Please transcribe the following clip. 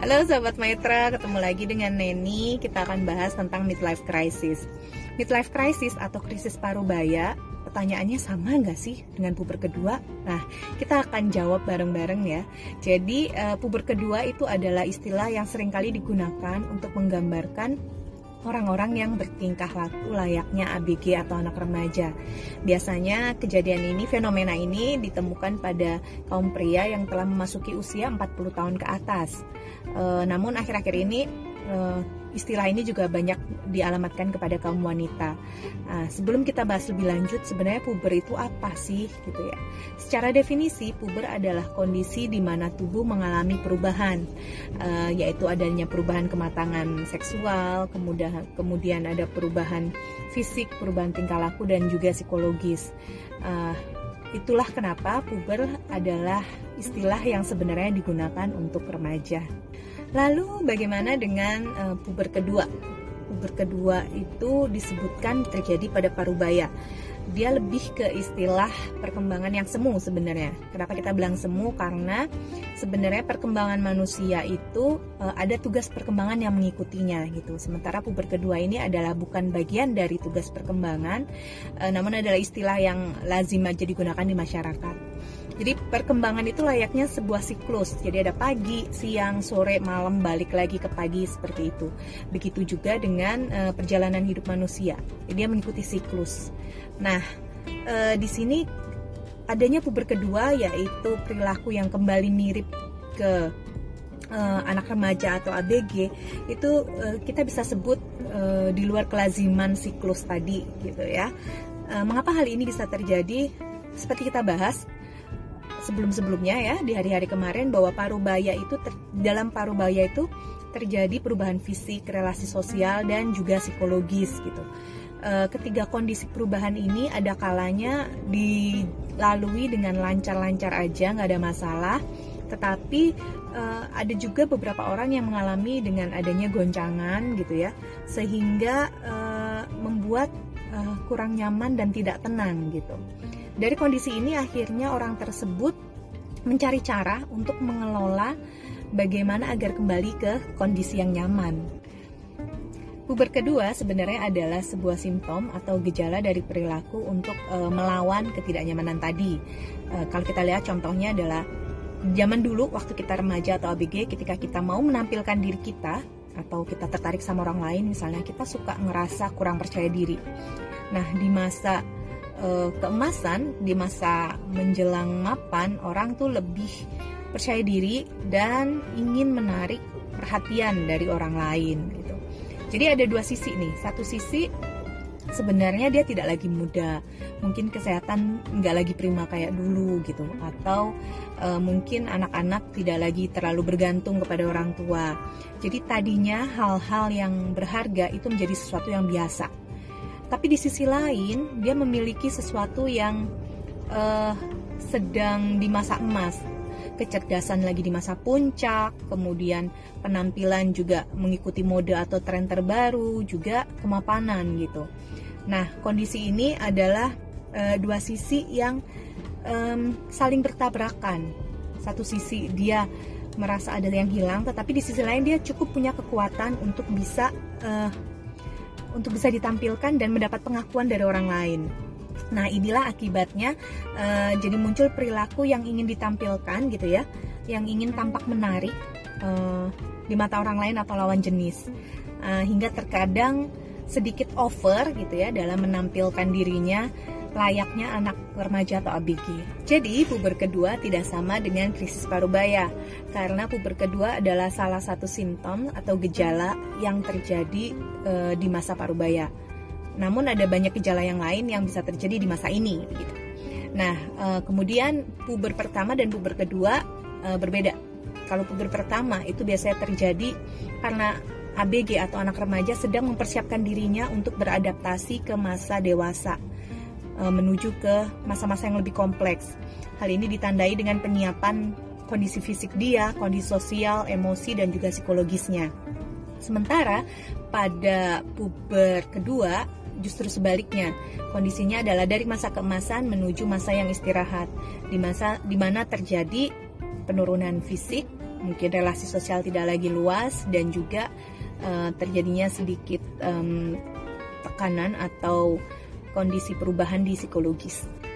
Halo Sobat Maitra, ketemu lagi dengan Neni. Kita akan bahas tentang midlife crisis. Midlife crisis atau krisis paruh baya Pertanyaannya sama nggak sih dengan puber kedua? Nah, kita akan jawab bareng-bareng ya. Jadi, uh, puber kedua itu adalah istilah yang sering kali digunakan untuk menggambarkan orang-orang yang bertingkah laku layaknya ABG atau anak remaja. Biasanya kejadian ini, fenomena ini ditemukan pada kaum pria yang telah memasuki usia 40 tahun ke atas. E, namun akhir-akhir ini e, istilah ini juga banyak dialamatkan kepada kaum wanita. Nah, sebelum kita bahas lebih lanjut, sebenarnya puber itu apa sih, gitu ya? Secara definisi, puber adalah kondisi di mana tubuh mengalami perubahan, uh, yaitu adanya perubahan kematangan seksual, kemudian kemudian ada perubahan fisik, perubahan tingkah laku dan juga psikologis. Uh, itulah kenapa puber adalah istilah yang sebenarnya digunakan untuk remaja. Lalu bagaimana dengan uh, puber kedua? Puber kedua itu disebutkan terjadi pada parubaya. Dia lebih ke istilah perkembangan yang semu sebenarnya. Kenapa kita bilang semu? Karena sebenarnya perkembangan manusia itu uh, ada tugas perkembangan yang mengikutinya gitu. Sementara puber kedua ini adalah bukan bagian dari tugas perkembangan, uh, namun adalah istilah yang lazim aja digunakan di masyarakat. Jadi perkembangan itu layaknya sebuah siklus. Jadi ada pagi, siang, sore, malam, balik lagi ke pagi seperti itu. Begitu juga dengan uh, perjalanan hidup manusia. Jadi dia mengikuti siklus. Nah, uh, di sini adanya puber kedua yaitu perilaku yang kembali mirip ke uh, anak remaja atau ABG itu uh, kita bisa sebut uh, di luar kelaziman siklus tadi gitu ya. Uh, mengapa hal ini bisa terjadi? Seperti kita bahas, sebelum-sebelumnya ya di hari-hari kemarin bahwa parubaya itu ter, dalam parubaya itu terjadi perubahan fisik, relasi sosial dan juga psikologis gitu. E, ketiga kondisi perubahan ini ada kalanya dilalui dengan lancar-lancar aja nggak ada masalah, tetapi e, ada juga beberapa orang yang mengalami dengan adanya goncangan gitu ya, sehingga e, membuat kurang nyaman dan tidak tenang gitu. Dari kondisi ini akhirnya orang tersebut mencari cara untuk mengelola bagaimana agar kembali ke kondisi yang nyaman. Puber kedua sebenarnya adalah sebuah simptom atau gejala dari perilaku untuk e, melawan ketidaknyamanan tadi. E, kalau kita lihat contohnya adalah zaman dulu waktu kita remaja atau ABG ketika kita mau menampilkan diri kita atau kita tertarik sama orang lain misalnya kita suka ngerasa kurang percaya diri. Nah, di masa uh, keemasan di masa menjelang mapan orang tuh lebih percaya diri dan ingin menarik perhatian dari orang lain gitu. Jadi ada dua sisi nih. Satu sisi sebenarnya dia tidak lagi muda, mungkin kesehatan nggak lagi prima kayak dulu gitu, atau e, mungkin anak-anak tidak lagi terlalu bergantung kepada orang tua. Jadi tadinya hal-hal yang berharga itu menjadi sesuatu yang biasa tapi di sisi lain dia memiliki sesuatu yang uh, sedang di masa emas. Kecerdasan lagi di masa puncak kemudian penampilan juga mengikuti mode atau tren terbaru juga kemapanan gitu. Nah kondisi ini adalah uh, dua sisi yang um, saling bertabrakan. Satu sisi dia merasa ada yang hilang tetapi di sisi lain dia cukup punya kekuatan untuk bisa uh, untuk bisa ditampilkan dan mendapat pengakuan dari orang lain. Nah, inilah akibatnya uh, jadi muncul perilaku yang ingin ditampilkan gitu ya, yang ingin tampak menarik uh, di mata orang lain atau lawan jenis. Uh, hingga terkadang sedikit over gitu ya dalam menampilkan dirinya layaknya anak remaja atau ABG. Jadi, puber kedua tidak sama dengan krisis parubaya, karena puber kedua adalah salah satu simptom atau gejala yang terjadi e, di masa parubaya. Namun ada banyak gejala yang lain yang bisa terjadi di masa ini. Gitu. Nah, e, kemudian puber pertama dan puber kedua e, berbeda. Kalau puber pertama itu biasanya terjadi karena ABG atau anak remaja sedang mempersiapkan dirinya untuk beradaptasi ke masa dewasa menuju ke masa-masa yang lebih kompleks. Hal ini ditandai dengan penyiapan kondisi fisik dia, kondisi sosial, emosi, dan juga psikologisnya. Sementara pada puber kedua justru sebaliknya. Kondisinya adalah dari masa keemasan menuju masa yang istirahat, di masa di mana terjadi penurunan fisik, mungkin relasi sosial tidak lagi luas dan juga uh, terjadinya sedikit um, tekanan atau kondisi perubahan di psikologis.